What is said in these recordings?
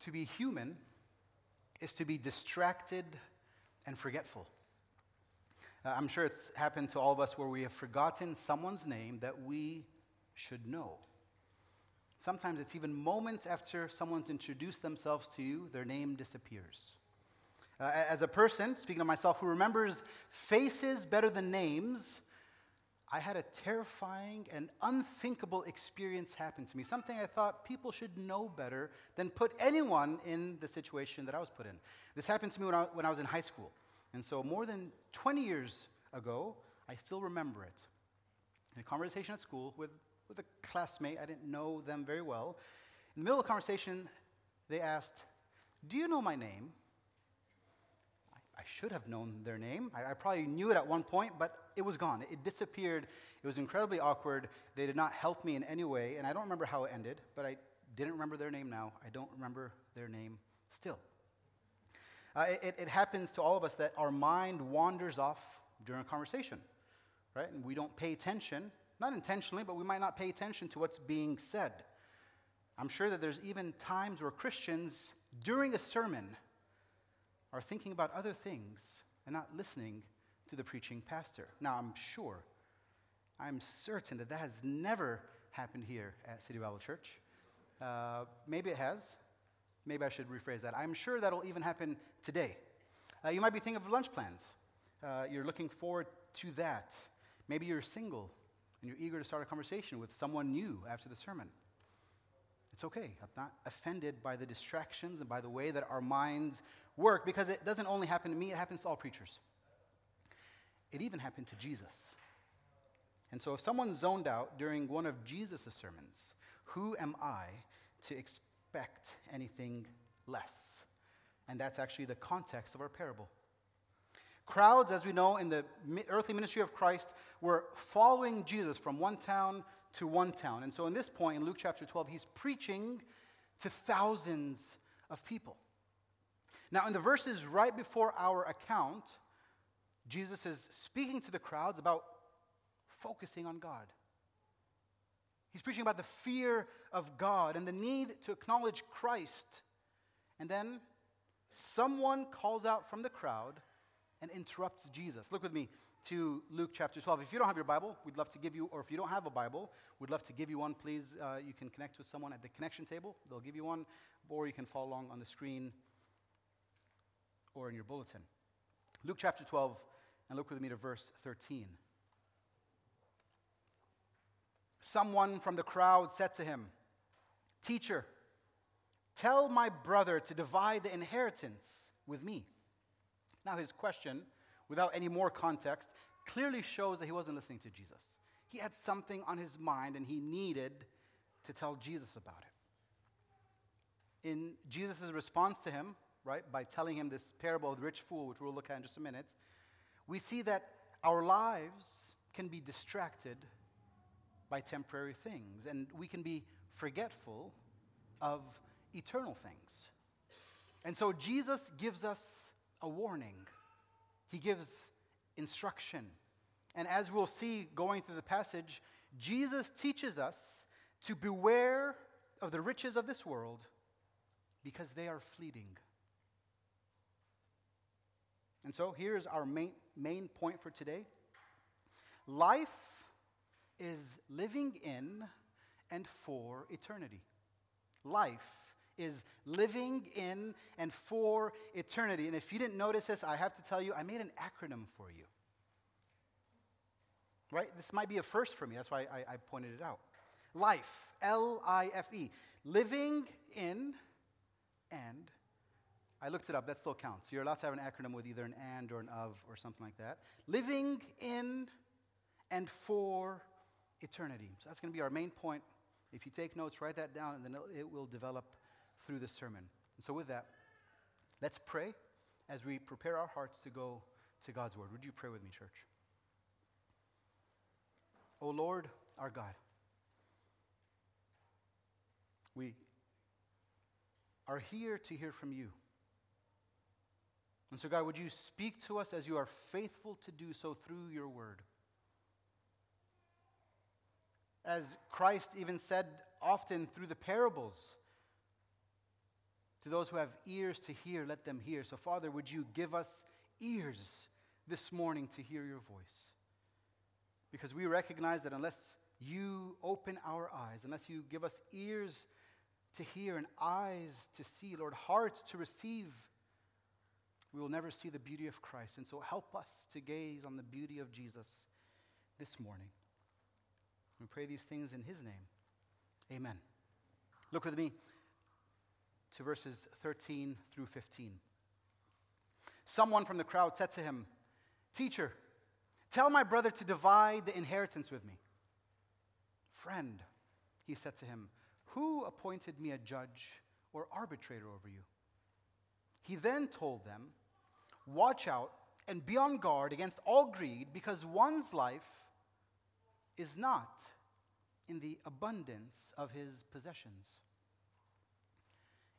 To be human is to be distracted and forgetful. Uh, I'm sure it's happened to all of us where we have forgotten someone's name that we should know. Sometimes it's even moments after someone's introduced themselves to you, their name disappears. Uh, as a person, speaking of myself, who remembers faces better than names, I had a terrifying and unthinkable experience happen to me. Something I thought people should know better than put anyone in the situation that I was put in. This happened to me when I, when I was in high school. And so, more than 20 years ago, I still remember it. In a conversation at school with, with a classmate, I didn't know them very well. In the middle of the conversation, they asked, Do you know my name? I, I should have known their name. I, I probably knew it at one point, but it was gone. It disappeared. It was incredibly awkward. They did not help me in any way, and I don't remember how it ended, but I didn't remember their name now. I don't remember their name still. Uh, it, it happens to all of us that our mind wanders off during a conversation, right? And we don't pay attention, not intentionally, but we might not pay attention to what's being said. I'm sure that there's even times where Christians, during a sermon, are thinking about other things and not listening to the preaching pastor. Now, I'm sure, I'm certain that that has never happened here at City Bible Church. Uh, maybe it has, Maybe I should rephrase that. I'm sure that'll even happen today. Uh, you might be thinking of lunch plans. Uh, you're looking forward to that. Maybe you're single and you're eager to start a conversation with someone new after the sermon. It's okay. I'm not offended by the distractions and by the way that our minds work because it doesn't only happen to me, it happens to all preachers. It even happened to Jesus. And so if someone zoned out during one of Jesus' sermons, who am I to expect? anything less. And that's actually the context of our parable. Crowds, as we know, in the earthly ministry of Christ, were following Jesus from one town to one town. And so, in this point, in Luke chapter 12, he's preaching to thousands of people. Now, in the verses right before our account, Jesus is speaking to the crowds about focusing on God. He's preaching about the fear of God and the need to acknowledge Christ. And then someone calls out from the crowd and interrupts Jesus. Look with me to Luke chapter 12. If you don't have your Bible, we'd love to give you, or if you don't have a Bible, we'd love to give you one. Please, uh, you can connect with someone at the connection table. They'll give you one, or you can follow along on the screen or in your bulletin. Luke chapter 12, and look with me to verse 13. Someone from the crowd said to him, Teacher, tell my brother to divide the inheritance with me. Now, his question, without any more context, clearly shows that he wasn't listening to Jesus. He had something on his mind and he needed to tell Jesus about it. In Jesus' response to him, right, by telling him this parable of the rich fool, which we'll look at in just a minute, we see that our lives can be distracted by temporary things, and we can be forgetful of eternal things. And so Jesus gives us a warning, He gives instruction. And as we'll see going through the passage, Jesus teaches us to beware of the riches of this world because they are fleeting. And so here's our main, main point for today life is living in and for eternity. Life is living in and for eternity. And if you didn't notice this, I have to tell you, I made an acronym for you. Right? This might be a first for me. That's why I, I pointed it out. Life, L I F E. Living in and I looked it up, that still counts. You're allowed to have an acronym with either an and or an of or something like that. Living in and for eternity. So that's going to be our main point. If you take notes, write that down, and then it will develop through the sermon. And so, with that, let's pray as we prepare our hearts to go to God's Word. Would you pray with me, church? O oh Lord, our God, we are here to hear from you. And so, God, would you speak to us as you are faithful to do so through your word? As Christ even said often through the parables, To those who have ears to hear, let them hear. So, Father, would you give us ears this morning to hear your voice? Because we recognize that unless you open our eyes, unless you give us ears to hear and eyes to see, Lord, hearts to receive, we will never see the beauty of Christ. And so help us to gaze on the beauty of Jesus this morning. We pray these things in his name. Amen. Look with me to verses 13 through 15. Someone from the crowd said to him, Teacher, tell my brother to divide the inheritance with me. Friend, he said to him, Who appointed me a judge or arbitrator over you? He then told them, Watch out and be on guard against all greed, because one's life is not in the abundance of his possessions.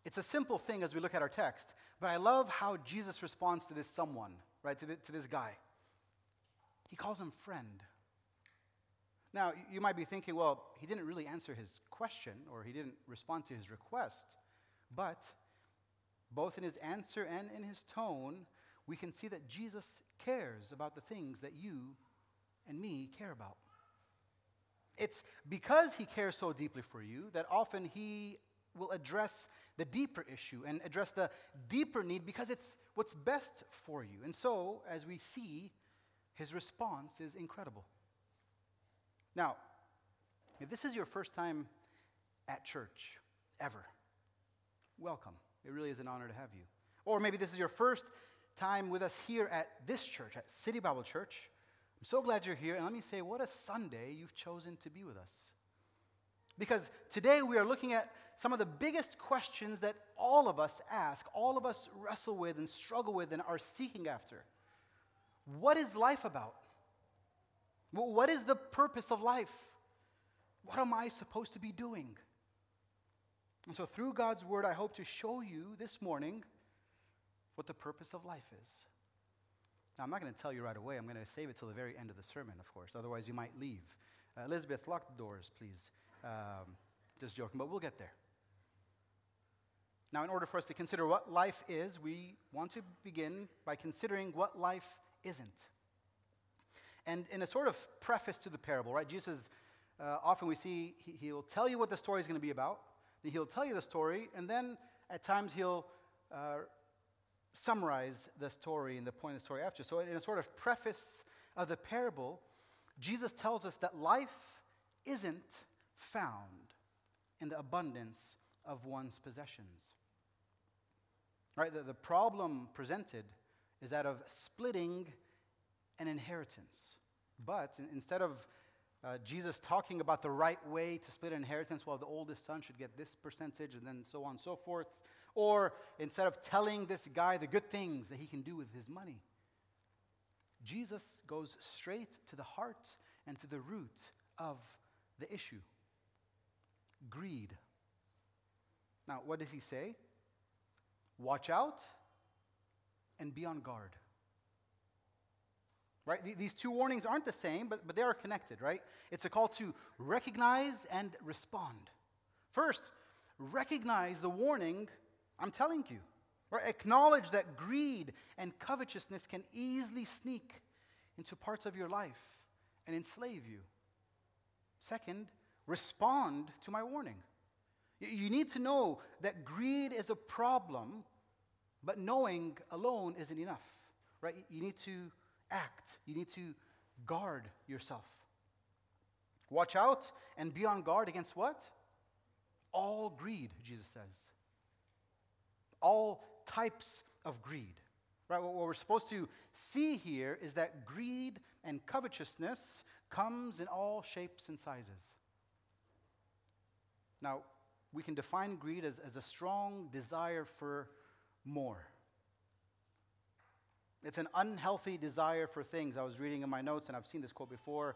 It's a simple thing as we look at our text, but I love how Jesus responds to this someone, right, to, the, to this guy. He calls him friend. Now, you might be thinking, well, he didn't really answer his question or he didn't respond to his request, but both in his answer and in his tone, we can see that Jesus cares about the things that you and me care about. It's because he cares so deeply for you that often he will address the deeper issue and address the deeper need because it's what's best for you. And so, as we see, his response is incredible. Now, if this is your first time at church, ever, welcome. It really is an honor to have you. Or maybe this is your first time with us here at this church, at City Bible Church. I'm so glad you're here. And let me say, what a Sunday you've chosen to be with us. Because today we are looking at some of the biggest questions that all of us ask, all of us wrestle with and struggle with and are seeking after. What is life about? What is the purpose of life? What am I supposed to be doing? And so, through God's word, I hope to show you this morning what the purpose of life is. Now, I'm not going to tell you right away. I'm going to save it till the very end of the sermon, of course. Otherwise, you might leave. Uh, Elizabeth, lock the doors, please. Um, just joking, but we'll get there. Now, in order for us to consider what life is, we want to begin by considering what life isn't. And in a sort of preface to the parable, right, Jesus, uh, often we see he, he'll tell you what the story is going to be about, then he'll tell you the story, and then at times he'll uh, summarize the story and the point of the story after. So, in a sort of preface of the parable, Jesus tells us that life isn't found in the abundance of one's possessions. Right? The, the problem presented is that of splitting an inheritance. But instead of uh, Jesus talking about the right way to split an inheritance, well, the oldest son should get this percentage, and then so on and so forth. Or instead of telling this guy the good things that he can do with his money, Jesus goes straight to the heart and to the root of the issue greed. Now, what does he say? Watch out and be on guard. Right? These two warnings aren't the same, but, but they are connected, right? It's a call to recognize and respond. First, recognize the warning I'm telling you. Right? Acknowledge that greed and covetousness can easily sneak into parts of your life and enslave you. Second, respond to my warning. You need to know that greed is a problem, but knowing alone isn't enough, right? You need to act, you need to guard yourself. Watch out and be on guard against what? All greed, Jesus says. All types of greed. Right? What we're supposed to see here is that greed and covetousness comes in all shapes and sizes. Now, we can define greed as, as a strong desire for more. It's an unhealthy desire for things. I was reading in my notes, and I've seen this quote before,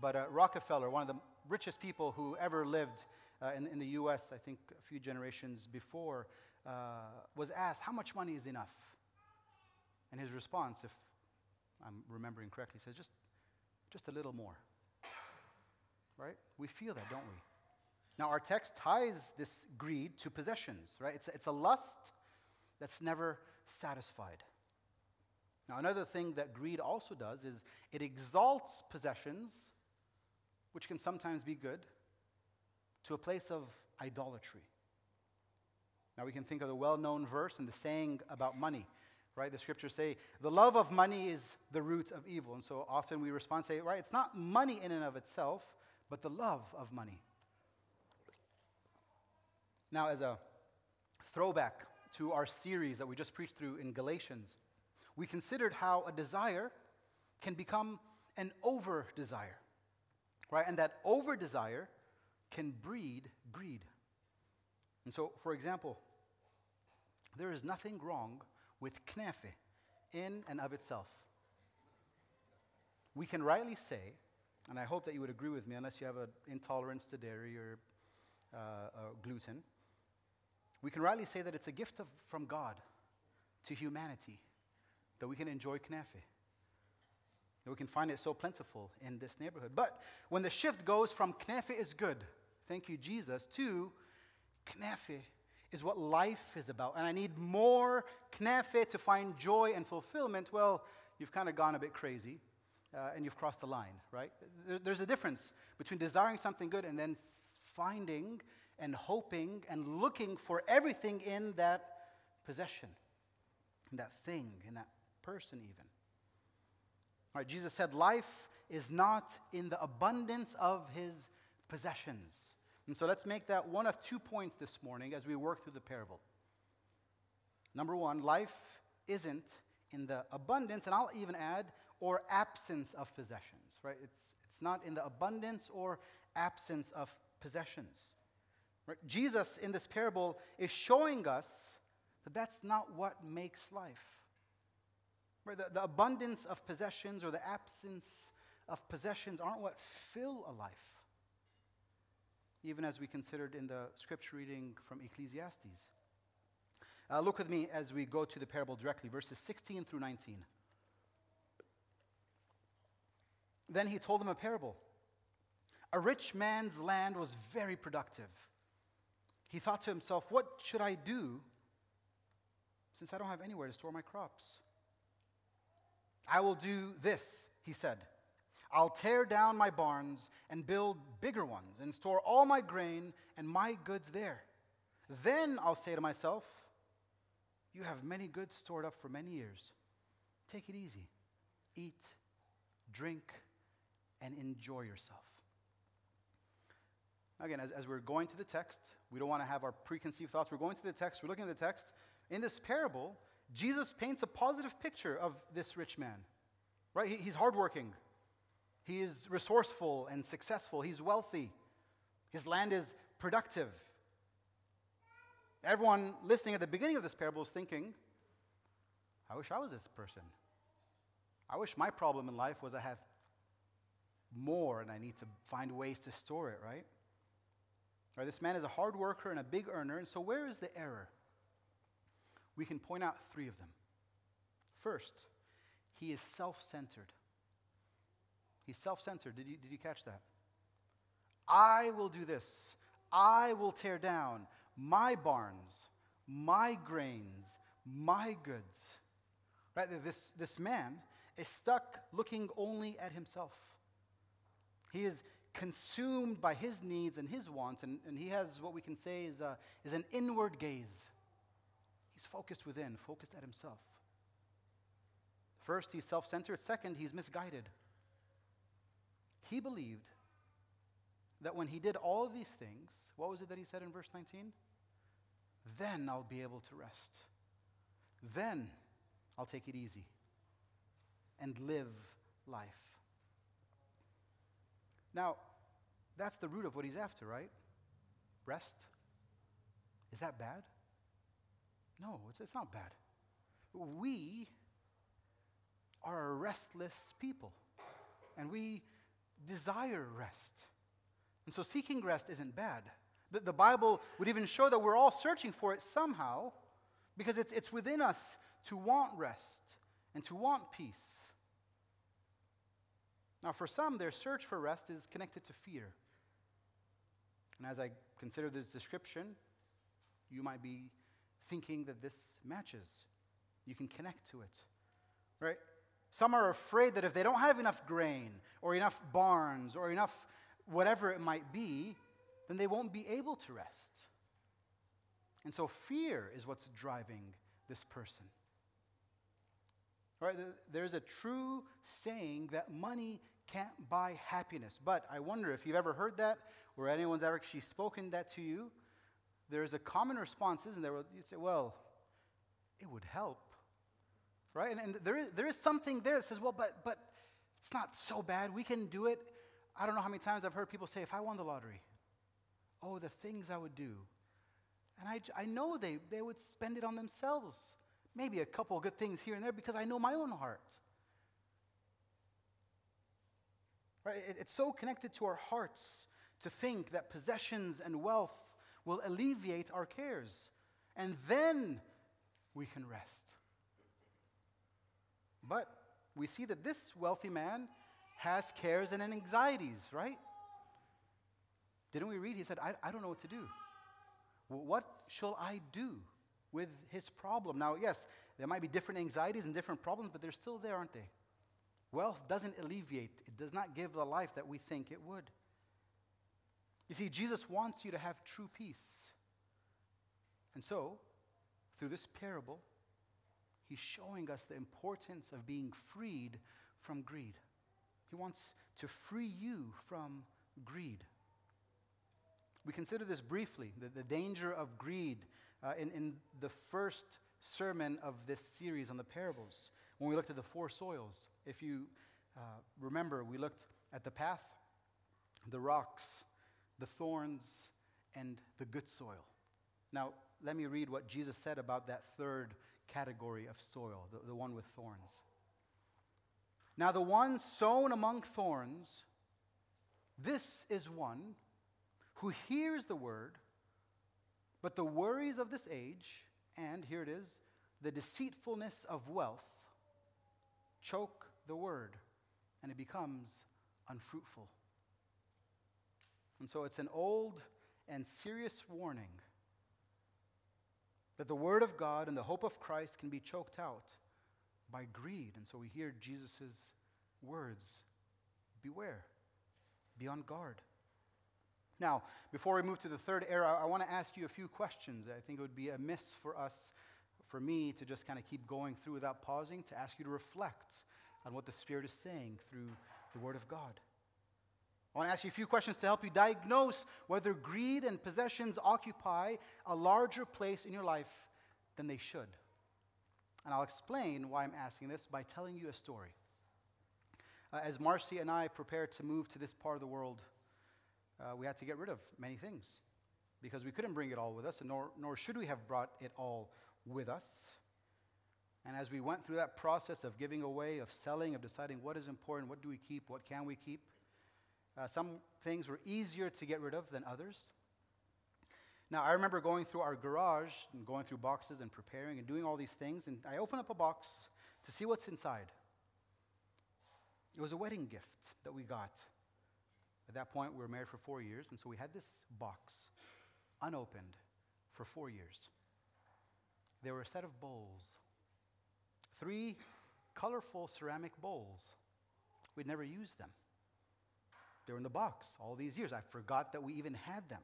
but uh, Rockefeller, one of the richest people who ever lived uh, in, in, the US, I think a few generations before, uh, was asked, How much money is enough? And his response, if I'm remembering correctly, says, Just, just a little more. Right? We feel that, don't we? Now, our text ties this greed to possessions, right? It's, it's a lust that's never satisfied. Now, another thing that greed also does is it exalts possessions, which can sometimes be good, to a place of idolatry. Now, we can think of the well known verse and the saying about money, right? The scriptures say, the love of money is the root of evil. And so often we respond, say, right, it's not money in and of itself, but the love of money. Now, as a throwback to our series that we just preached through in Galatians, we considered how a desire can become an over desire, right? And that over desire can breed greed. And so, for example, there is nothing wrong with knafe in and of itself. We can rightly say, and I hope that you would agree with me, unless you have an intolerance to dairy or uh, uh, gluten, we can rightly say that it's a gift of, from God to humanity that we can enjoy knafe. That we can find it so plentiful in this neighborhood. But when the shift goes from knafe is good, thank you, Jesus, to knafe is what life is about, and I need more knafe to find joy and fulfillment, well, you've kind of gone a bit crazy. Uh, and you've crossed the line, right? There, there's a difference between desiring something good and then finding and hoping and looking for everything in that possession, in that thing, in that person, even. All right, Jesus said, Life is not in the abundance of his possessions. And so let's make that one of two points this morning as we work through the parable. Number one, life isn't in the abundance, and I'll even add, or absence of possessions, right? It's, it's not in the abundance or absence of possessions. Right? Jesus in this parable is showing us that that's not what makes life. Right? The, the abundance of possessions or the absence of possessions aren't what fill a life. Even as we considered in the scripture reading from Ecclesiastes. Uh, look with me as we go to the parable directly, verses 16 through 19. Then he told them a parable. A rich man's land was very productive. He thought to himself, What should I do since I don't have anywhere to store my crops? I will do this, he said. I'll tear down my barns and build bigger ones and store all my grain and my goods there. Then I'll say to myself, You have many goods stored up for many years. Take it easy. Eat, drink, and enjoy yourself. Again, as, as we're going to the text, we don't want to have our preconceived thoughts. We're going to the text, we're looking at the text. In this parable, Jesus paints a positive picture of this rich man, right? He, he's hardworking, he is resourceful and successful, he's wealthy, his land is productive. Everyone listening at the beginning of this parable is thinking, I wish I was this person. I wish my problem in life was I have more and I need to find ways to store it, right? Right, this man is a hard worker and a big earner, and so where is the error? We can point out three of them. First, he is self centered. He's self centered. Did you, did you catch that? I will do this. I will tear down my barns, my grains, my goods. Right? This, this man is stuck looking only at himself. He is consumed by his needs and his wants, and, and he has what we can say is, a, is an inward gaze. He's focused within, focused at himself. First, he's self centered. Second, he's misguided. He believed that when he did all of these things, what was it that he said in verse 19? Then I'll be able to rest. Then I'll take it easy and live life. Now, that's the root of what he's after, right? Rest. Is that bad? No, it's, it's not bad. We are a restless people, and we desire rest. And so seeking rest isn't bad. The, the Bible would even show that we're all searching for it somehow because it's, it's within us to want rest and to want peace. Now, for some, their search for rest is connected to fear. And as I consider this description, you might be thinking that this matches. You can connect to it, right? Some are afraid that if they don't have enough grain or enough barns or enough whatever it might be, then they won't be able to rest. And so fear is what's driving this person. Right? There's a true saying that money can't buy happiness. But I wonder if you've ever heard that or anyone's ever actually spoken that to you. There's a common response, isn't there? You'd say, well, it would help. Right? And, and there, is, there is something there that says, well, but, but it's not so bad. We can do it. I don't know how many times I've heard people say, if I won the lottery, oh, the things I would do. And I, I know they, they would spend it on themselves. Maybe a couple good things here and there because I know my own heart. Right? It, it's so connected to our hearts to think that possessions and wealth will alleviate our cares. And then we can rest. But we see that this wealthy man has cares and anxieties, right? Didn't we read? He said, I, I don't know what to do. What shall I do with his problem? Now, yes, there might be different anxieties and different problems, but they're still there, aren't they? Wealth doesn't alleviate, it does not give the life that we think it would. You see, Jesus wants you to have true peace. And so, through this parable, he's showing us the importance of being freed from greed. He wants to free you from greed. We consider this briefly the, the danger of greed uh, in, in the first sermon of this series on the parables when we looked at the four soils. If you uh, remember, we looked at the path, the rocks, the thorns, and the good soil. Now, let me read what Jesus said about that third category of soil, the, the one with thorns. Now, the one sown among thorns, this is one who hears the word, but the worries of this age, and here it is, the deceitfulness of wealth, choke the word, and it becomes unfruitful. And so it's an old and serious warning that the Word of God and the hope of Christ can be choked out by greed. And so we hear Jesus' words Beware, be on guard. Now, before we move to the third era, I want to ask you a few questions. I think it would be amiss for us, for me, to just kind of keep going through without pausing, to ask you to reflect on what the Spirit is saying through the Word of God. I want to ask you a few questions to help you diagnose whether greed and possessions occupy a larger place in your life than they should. And I'll explain why I'm asking this by telling you a story. Uh, as Marcy and I prepared to move to this part of the world, uh, we had to get rid of many things because we couldn't bring it all with us, and nor, nor should we have brought it all with us. And as we went through that process of giving away, of selling, of deciding what is important, what do we keep, what can we keep, uh, some things were easier to get rid of than others. Now, I remember going through our garage and going through boxes and preparing and doing all these things, and I opened up a box to see what's inside. It was a wedding gift that we got. At that point, we were married for four years, and so we had this box unopened for four years. There were a set of bowls, three colorful ceramic bowls. We'd never used them. They were in the box all these years. I forgot that we even had them.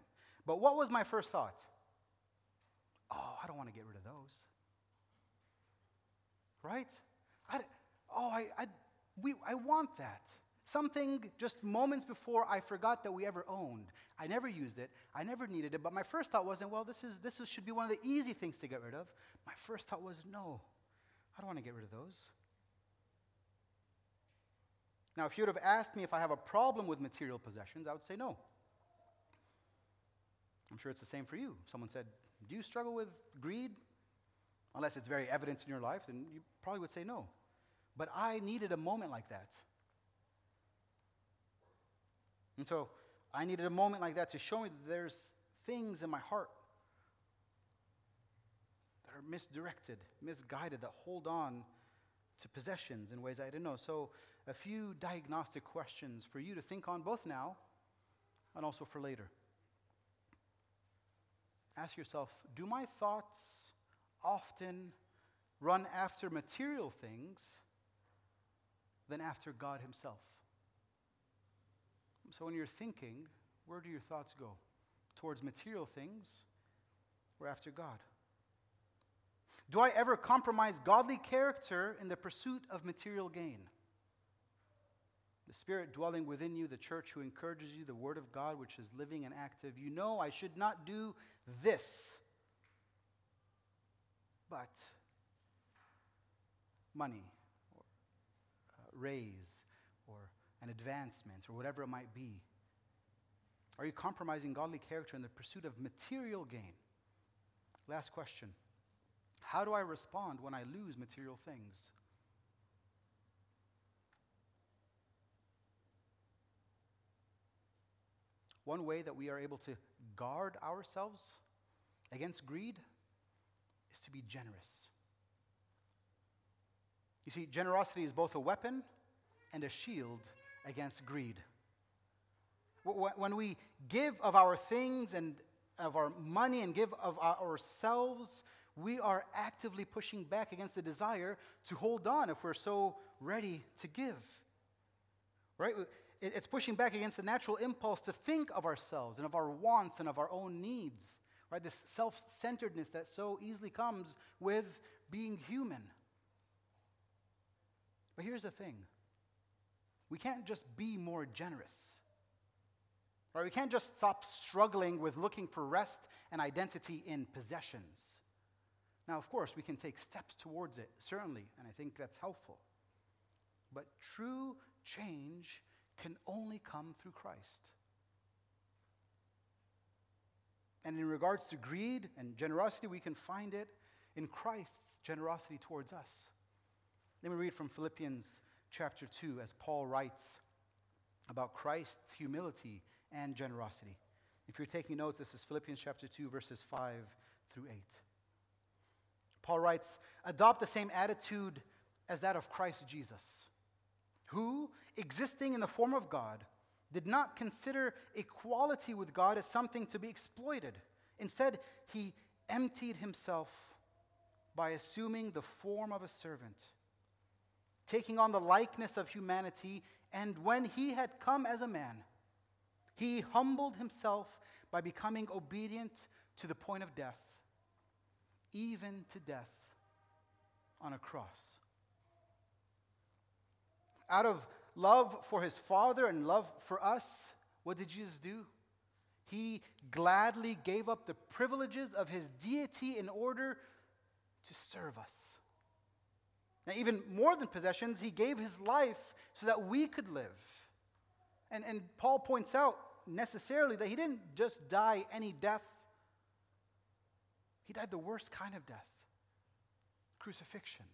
But what was my first thought? Oh, I don't want to get rid of those. Right? I, oh, I, I, we, I want that. Something just moments before I forgot that we ever owned. I never used it. I never needed it. But my first thought wasn't, well, this, is, this is, should be one of the easy things to get rid of. My first thought was, no, I don't want to get rid of those. Now, if you would have asked me if I have a problem with material possessions, I would say no. I'm sure it's the same for you. Someone said, Do you struggle with greed? Unless it's very evident in your life, then you probably would say no. But I needed a moment like that. And so I needed a moment like that to show me that there's things in my heart that are misdirected, misguided, that hold on to possessions in ways I didn't know. So a few diagnostic questions for you to think on both now and also for later. Ask yourself do my thoughts often run after material things than after God Himself? So when you're thinking, where do your thoughts go? Towards material things or after God? Do I ever compromise godly character in the pursuit of material gain? The Spirit dwelling within you, the church who encourages you, the Word of God which is living and active. You know I should not do this. But money, or uh, raise, or an advancement, or whatever it might be. Are you compromising godly character in the pursuit of material gain? Last question How do I respond when I lose material things? One way that we are able to guard ourselves against greed is to be generous. You see, generosity is both a weapon and a shield against greed. When we give of our things and of our money and give of ourselves, we are actively pushing back against the desire to hold on if we're so ready to give. Right? It's pushing back against the natural impulse to think of ourselves and of our wants and of our own needs. Right? This self centeredness that so easily comes with being human. But here's the thing we can't just be more generous. Right? We can't just stop struggling with looking for rest and identity in possessions. Now, of course, we can take steps towards it, certainly, and I think that's helpful. But true change can only come through Christ. And in regards to greed and generosity, we can find it in Christ's generosity towards us. Let me read from Philippians chapter 2 as Paul writes about Christ's humility and generosity. If you're taking notes, this is Philippians chapter 2, verses 5 through 8. Paul writes, Adopt the same attitude as that of Christ Jesus, who, existing in the form of God, did not consider equality with God as something to be exploited. Instead, he emptied himself by assuming the form of a servant, taking on the likeness of humanity, and when he had come as a man, he humbled himself by becoming obedient to the point of death, even to death on a cross. Out of love for his Father and love for us, what did Jesus do? He gladly gave up the privileges of his deity in order to serve us. Now, even more than possessions, he gave his life so that we could live. And, and Paul points out necessarily that he didn't just die any death, he died the worst kind of death crucifixion.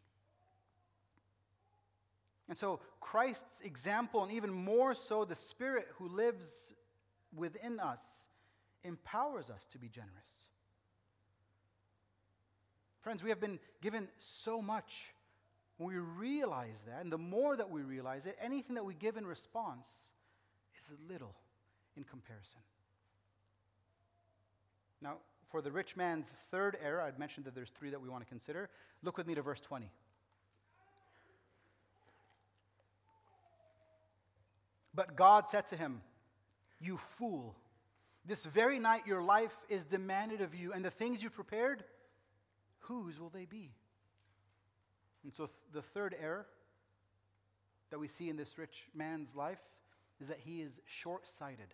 And so, Christ's example, and even more so, the Spirit who lives within us, empowers us to be generous. Friends, we have been given so much. When we realize that, and the more that we realize it, anything that we give in response is little in comparison. Now, for the rich man's third error, I'd mentioned that there's three that we want to consider. Look with me to verse 20. But God said to him, You fool, this very night your life is demanded of you, and the things you prepared, whose will they be? And so, th- the third error that we see in this rich man's life is that he is short sighted.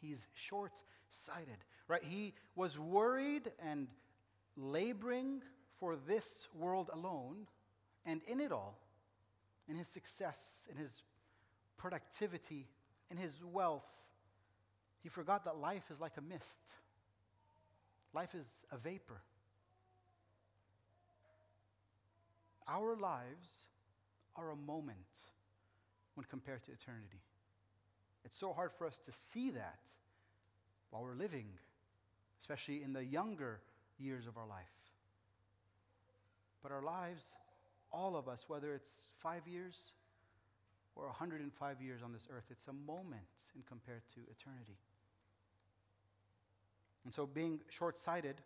He's short sighted, right? He was worried and laboring for this world alone, and in it all, in his success, in his productivity, in his wealth, he forgot that life is like a mist. Life is a vapor. Our lives are a moment when compared to eternity. It's so hard for us to see that while we're living, especially in the younger years of our life. But our lives, all of us, whether it's five years, or 105 years on this earth. It's a moment in compared to eternity. And so being short sighted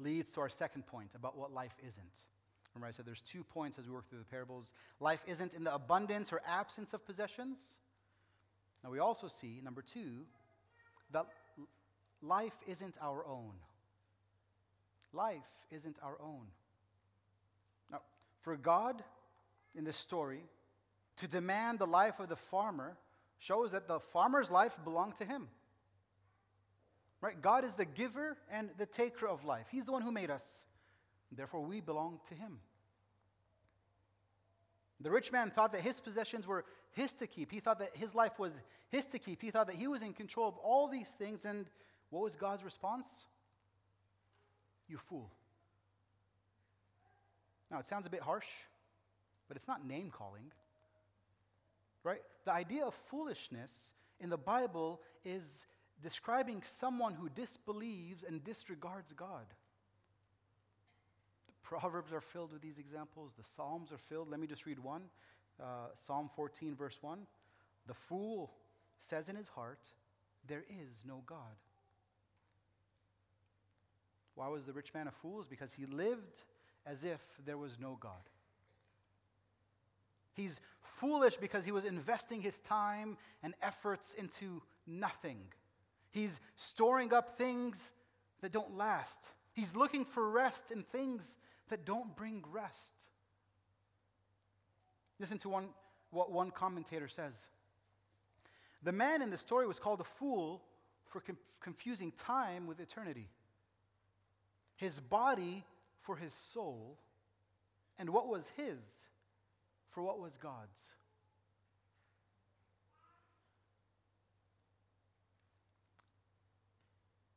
leads to our second point about what life isn't. Remember, I said there's two points as we work through the parables. Life isn't in the abundance or absence of possessions. Now, we also see, number two, that life isn't our own. Life isn't our own. Now, for God in this story to demand the life of the farmer shows that the farmer's life belonged to him. Right? God is the giver and the taker of life. He's the one who made us. Therefore, we belong to him. The rich man thought that his possessions were his to keep. He thought that his life was his to keep. He thought that he was in control of all these things. And what was God's response? You fool. Now, it sounds a bit harsh, but it's not name calling. Right? The idea of foolishness in the Bible is describing someone who disbelieves and disregards God. The Proverbs are filled with these examples, the Psalms are filled. Let me just read one uh, Psalm 14, verse 1. The fool says in his heart, There is no God. Why was the rich man a fool? Is because he lived as if there was no God. He's foolish because he was investing his time and efforts into nothing. He's storing up things that don't last. He's looking for rest in things that don't bring rest. Listen to one, what one commentator says. The man in the story was called a fool for com- confusing time with eternity his body for his soul, and what was his for what was God's.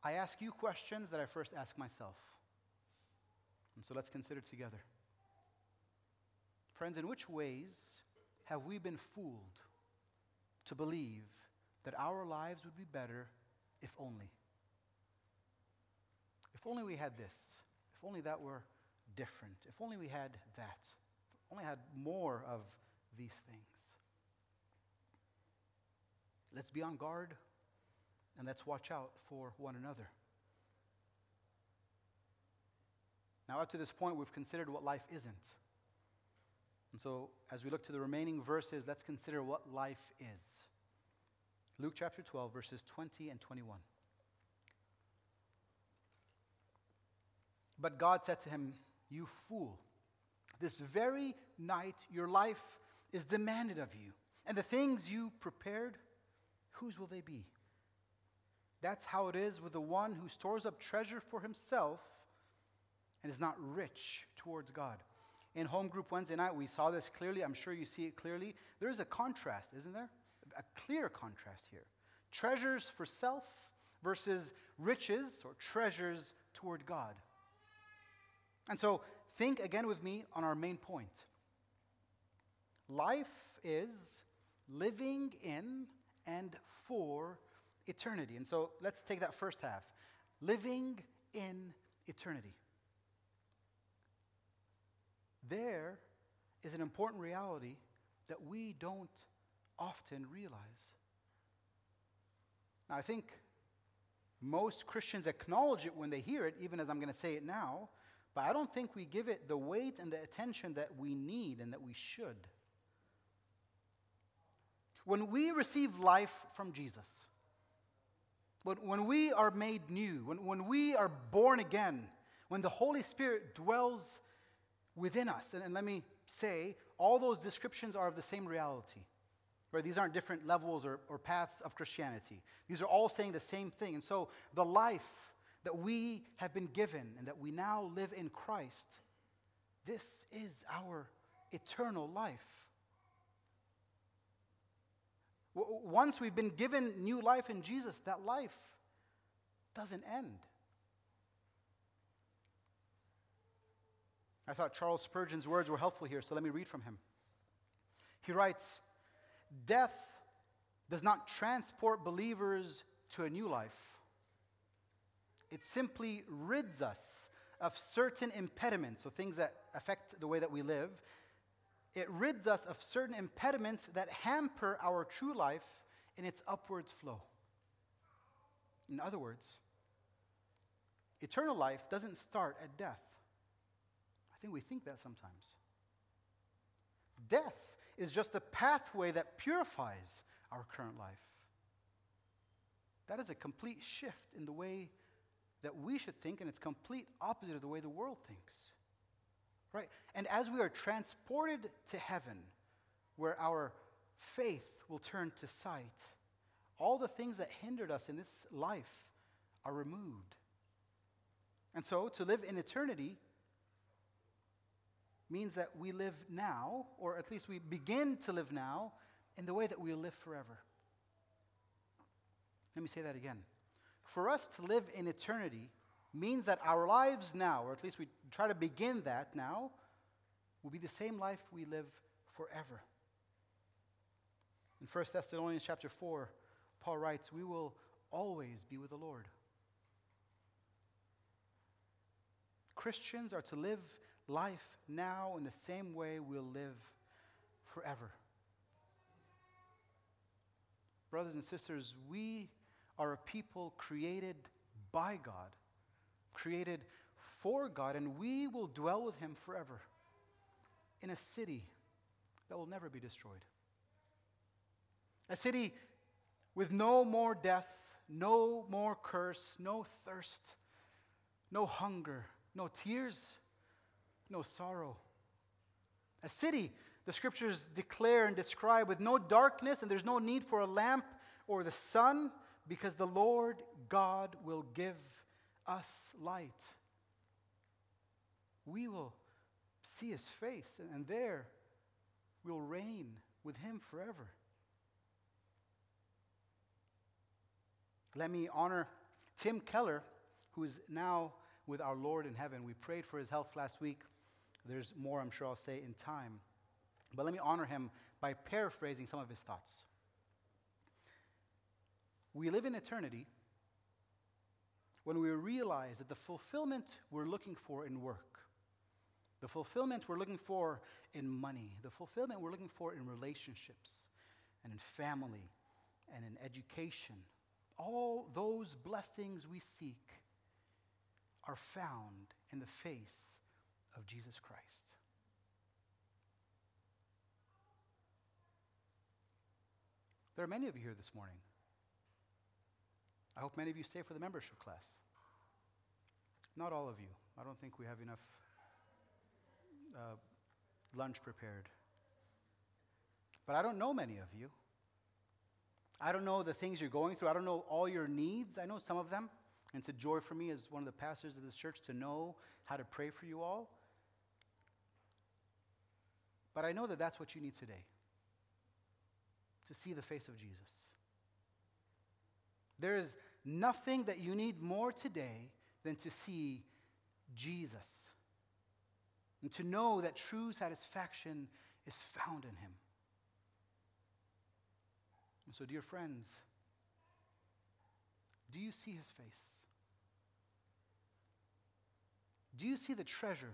I ask you questions that I first ask myself. And so let's consider together. Friends, in which ways have we been fooled to believe that our lives would be better if only? If only we had this. If only that were different. If only we had that. Only had more of these things. Let's be on guard and let's watch out for one another. Now, up to this point, we've considered what life isn't. And so, as we look to the remaining verses, let's consider what life is. Luke chapter 12, verses 20 and 21. But God said to him, You fool, this very night your life is demanded of you, and the things you prepared, whose will they be? That's how it is with the one who stores up treasure for himself and is not rich towards God. In home group Wednesday night, we saw this clearly. I'm sure you see it clearly. There is a contrast, isn't there? A clear contrast here. Treasures for self versus riches or treasures toward God. And so think again with me on our main point. Life is living in and for eternity. And so let's take that first half living in eternity. There is an important reality that we don't often realize. Now, I think most Christians acknowledge it when they hear it, even as I'm going to say it now. But I don't think we give it the weight and the attention that we need and that we should. When we receive life from Jesus, when, when we are made new, when, when we are born again, when the Holy Spirit dwells within us, and, and let me say, all those descriptions are of the same reality. Right? These aren't different levels or, or paths of Christianity. These are all saying the same thing. And so the life that we have been given and that we now live in Christ, this is our eternal life. Once we've been given new life in Jesus, that life doesn't end. I thought Charles Spurgeon's words were helpful here, so let me read from him. He writes Death does not transport believers to a new life, it simply rids us of certain impediments, so things that affect the way that we live. It rids us of certain impediments that hamper our true life in its upwards flow. In other words, eternal life doesn't start at death. I think we think that sometimes. Death is just a pathway that purifies our current life. That is a complete shift in the way that we should think, and it's complete opposite of the way the world thinks. Right? And as we are transported to heaven, where our faith will turn to sight, all the things that hindered us in this life are removed. And so, to live in eternity means that we live now, or at least we begin to live now, in the way that we'll live forever. Let me say that again. For us to live in eternity means that our lives now, or at least we try to begin that now, will be the same life we live forever. In 1 Thessalonians chapter 4, Paul writes, We will always be with the Lord. Christians are to live life now in the same way we'll live forever. Brothers and sisters, we are a people created by God, created for God, and we will dwell with Him forever in a city that will never be destroyed. A city with no more death, no more curse, no thirst, no hunger, no tears, no sorrow. A city, the scriptures declare and describe, with no darkness, and there's no need for a lamp or the sun, because the Lord God will give us light. We will see his face, and there we'll reign with him forever. Let me honor Tim Keller, who is now with our Lord in heaven. We prayed for his health last week. There's more, I'm sure I'll say, in time. But let me honor him by paraphrasing some of his thoughts. We live in eternity when we realize that the fulfillment we're looking for in work, the fulfillment we're looking for in money, the fulfillment we're looking for in relationships and in family and in education, all those blessings we seek are found in the face of Jesus Christ. There are many of you here this morning. I hope many of you stay for the membership class. Not all of you. I don't think we have enough uh, lunch prepared. But I don't know many of you. I don't know the things you're going through. I don't know all your needs. I know some of them. And it's a joy for me as one of the pastors of this church to know how to pray for you all. But I know that that's what you need today to see the face of Jesus. There is nothing that you need more today than to see Jesus and to know that true satisfaction is found in him. And so, dear friends, do you see his face? Do you see the treasure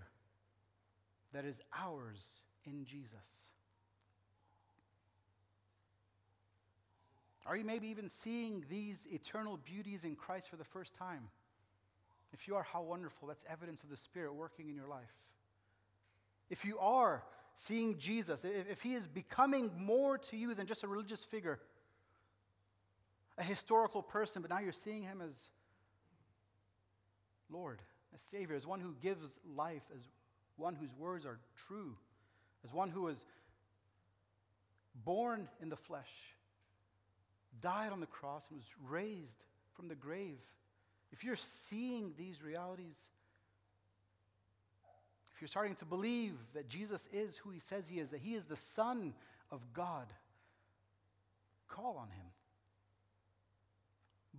that is ours in Jesus? Are you maybe even seeing these eternal beauties in Christ for the first time? If you are, how wonderful. That's evidence of the Spirit working in your life. If you are seeing Jesus, if, if He is becoming more to you than just a religious figure, a historical person, but now you're seeing Him as Lord as Savior, as one who gives life, as one whose words are true, as one who was born in the flesh, died on the cross, and was raised from the grave. If you're seeing these realities, if you're starting to believe that Jesus is who he says he is, that he is the Son of God, call on him.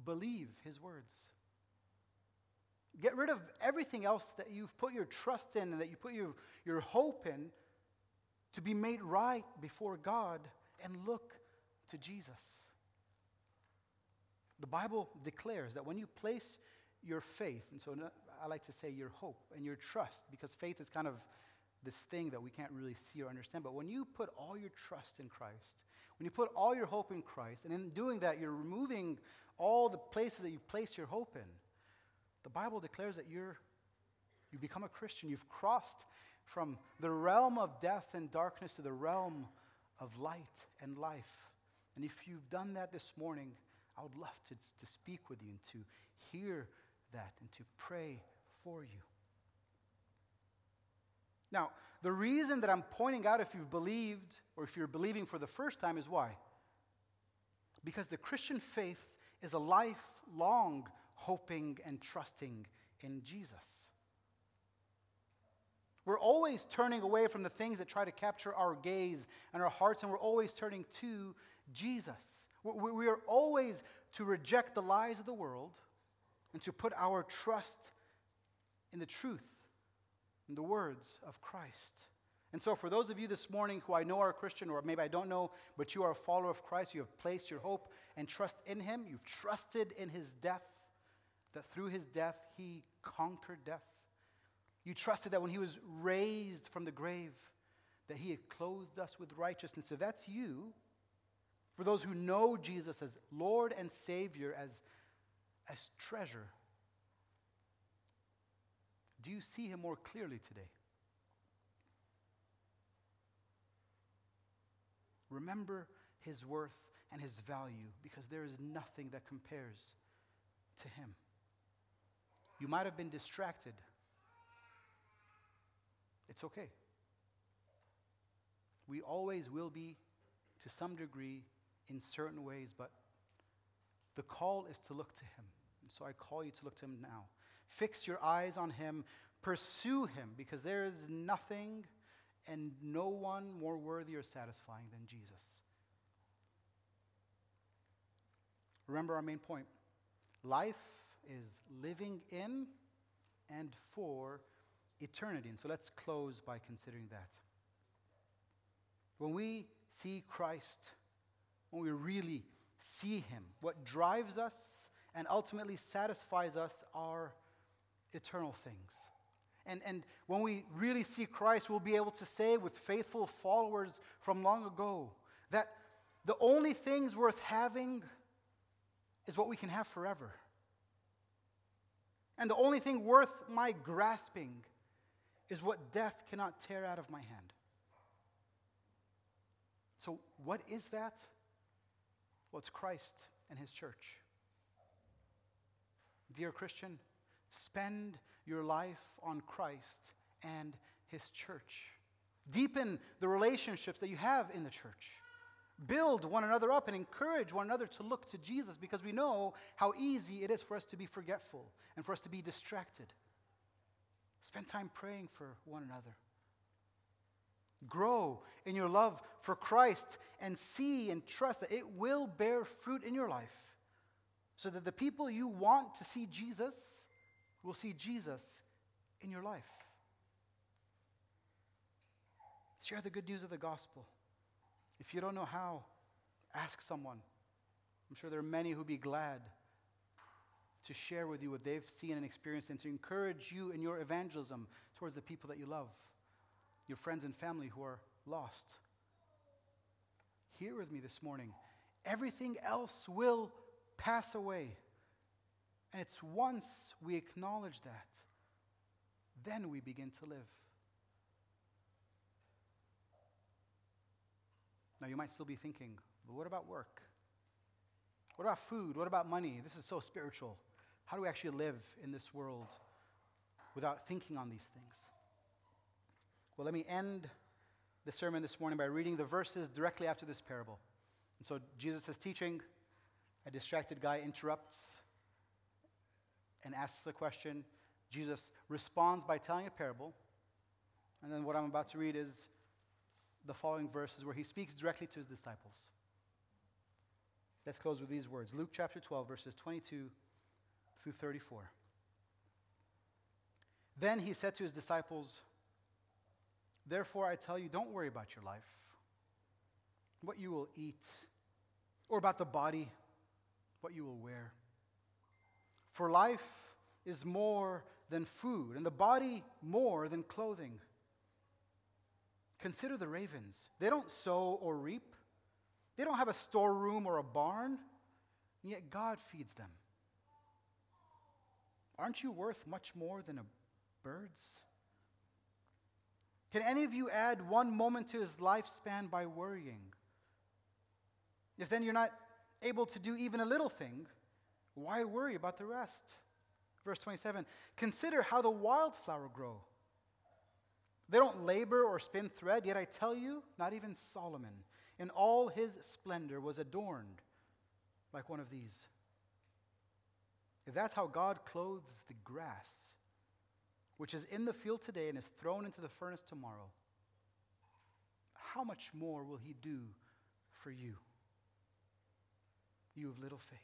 Believe his words. Get rid of everything else that you've put your trust in and that you put your, your hope in to be made right before God and look to Jesus. The Bible declares that when you place your faith, and so I like to say your hope and your trust, because faith is kind of this thing that we can't really see or understand. But when you put all your trust in Christ, when you put all your hope in Christ, and in doing that, you're removing all the places that you've placed your hope in the Bible declares that you're, you become a Christian. You've crossed from the realm of death and darkness to the realm of light and life. And if you've done that this morning, I would love to, to speak with you and to hear that and to pray for you. Now, the reason that I'm pointing out if you've believed or if you're believing for the first time is why? Because the Christian faith is a lifelong hoping and trusting in Jesus. We're always turning away from the things that try to capture our gaze and our hearts, and we're always turning to Jesus. We are always to reject the lies of the world and to put our trust in the truth, in the words of Christ. And so, for those of you this morning who I know are Christian, or maybe I don't know, but you are a follower of Christ, you have placed your hope and trust in Him, you've trusted in His death, that through His death He conquered death. You trusted that when He was raised from the grave, that He had clothed us with righteousness. If that's you, for those who know Jesus as Lord and Savior, as, as treasure, do you see Him more clearly today? Remember His worth and His value because there is nothing that compares to Him. You might have been distracted. It's okay. We always will be, to some degree, in certain ways, but the call is to look to Him. And so I call you to look to Him now. Fix your eyes on Him, pursue Him, because there is nothing and no one more worthy or satisfying than Jesus. Remember our main point life is living in and for eternity. And so let's close by considering that. When we see Christ, when we really see Him, what drives us and ultimately satisfies us are eternal things. And, and when we really see Christ, we'll be able to say with faithful followers from long ago that the only things worth having is what we can have forever. And the only thing worth my grasping is what death cannot tear out of my hand. So, what is that? Well, it's Christ and His church. Dear Christian, spend your life on Christ and His church. Deepen the relationships that you have in the church. Build one another up and encourage one another to look to Jesus because we know how easy it is for us to be forgetful and for us to be distracted. Spend time praying for one another. Grow in your love for Christ and see and trust that it will bear fruit in your life so that the people you want to see Jesus will see Jesus in your life. Share the good news of the gospel. If you don't know how, ask someone. I'm sure there are many who'd be glad to share with you what they've seen and experienced and to encourage you in your evangelism towards the people that you love, your friends and family who are lost. Hear with me this morning. Everything else will pass away. And it's once we acknowledge that, then we begin to live. Now, you might still be thinking, but what about work? What about food? What about money? This is so spiritual. How do we actually live in this world without thinking on these things? Well, let me end the sermon this morning by reading the verses directly after this parable. And so Jesus is teaching, a distracted guy interrupts and asks a question. Jesus responds by telling a parable. And then what I'm about to read is the following verses where he speaks directly to his disciples. Let's close with these words Luke chapter 12, verses 22 through 34. Then he said to his disciples, Therefore I tell you, don't worry about your life, what you will eat, or about the body, what you will wear. For life is more than food, and the body more than clothing. Consider the ravens. They don't sow or reap, they don't have a storeroom or a barn, and yet God feeds them. Aren't you worth much more than a bird's? Can any of you add one moment to his lifespan by worrying? If then you're not able to do even a little thing, why worry about the rest? Verse 27 Consider how the wildflower grow. They don't labor or spin thread, yet I tell you, not even Solomon in all his splendor was adorned like one of these. If that's how God clothes the grass, which is in the field today and is thrown into the furnace tomorrow, how much more will he do for you? You of little faith.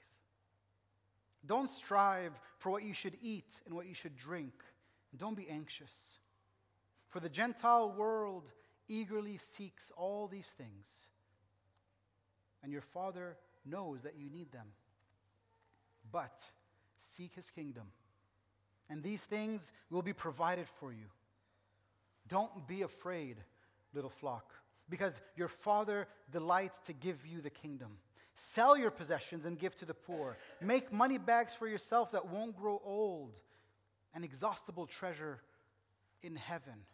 Don't strive for what you should eat and what you should drink, and don't be anxious. For the Gentile world eagerly seeks all these things, and your Father knows that you need them. But seek his kingdom, and these things will be provided for you. Don't be afraid, little flock, because your Father delights to give you the kingdom. Sell your possessions and give to the poor. Make money bags for yourself that won't grow old, an exhaustible treasure in heaven,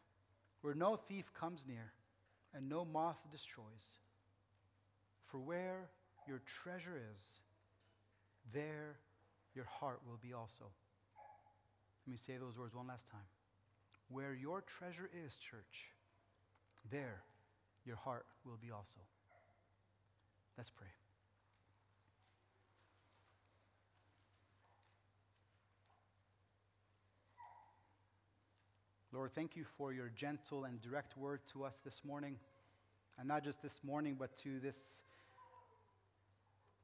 where no thief comes near and no moth destroys. For where your treasure is, there your heart will be also. Let me say those words one last time. Where your treasure is, church, there your heart will be also. Let's pray. Lord, thank you for your gentle and direct word to us this morning. And not just this morning, but to this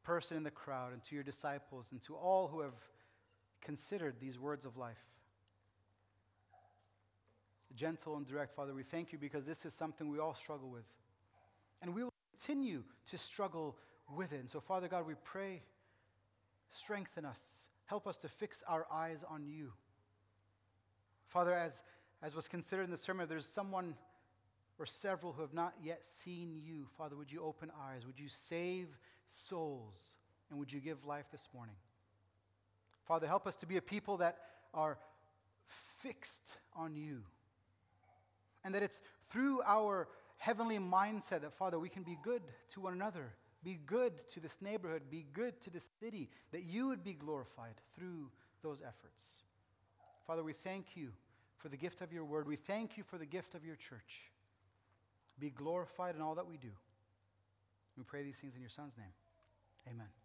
person in the crowd, and to your disciples, and to all who have considered these words of life. Gentle and direct, Father, we thank you because this is something we all struggle with. And we will continue to struggle with it. And so, Father God, we pray, strengthen us, help us to fix our eyes on you. Father, as, as was considered in the sermon, there's someone or several who have not yet seen you. Father, would you open eyes? Would you save souls? And would you give life this morning? Father, help us to be a people that are fixed on you. And that it's through our heavenly mindset that, Father, we can be good to one another, be good to this neighborhood, be good to this city, that you would be glorified through those efforts. Father, we thank you for the gift of your word. We thank you for the gift of your church. Be glorified in all that we do. We pray these things in your Son's name. Amen.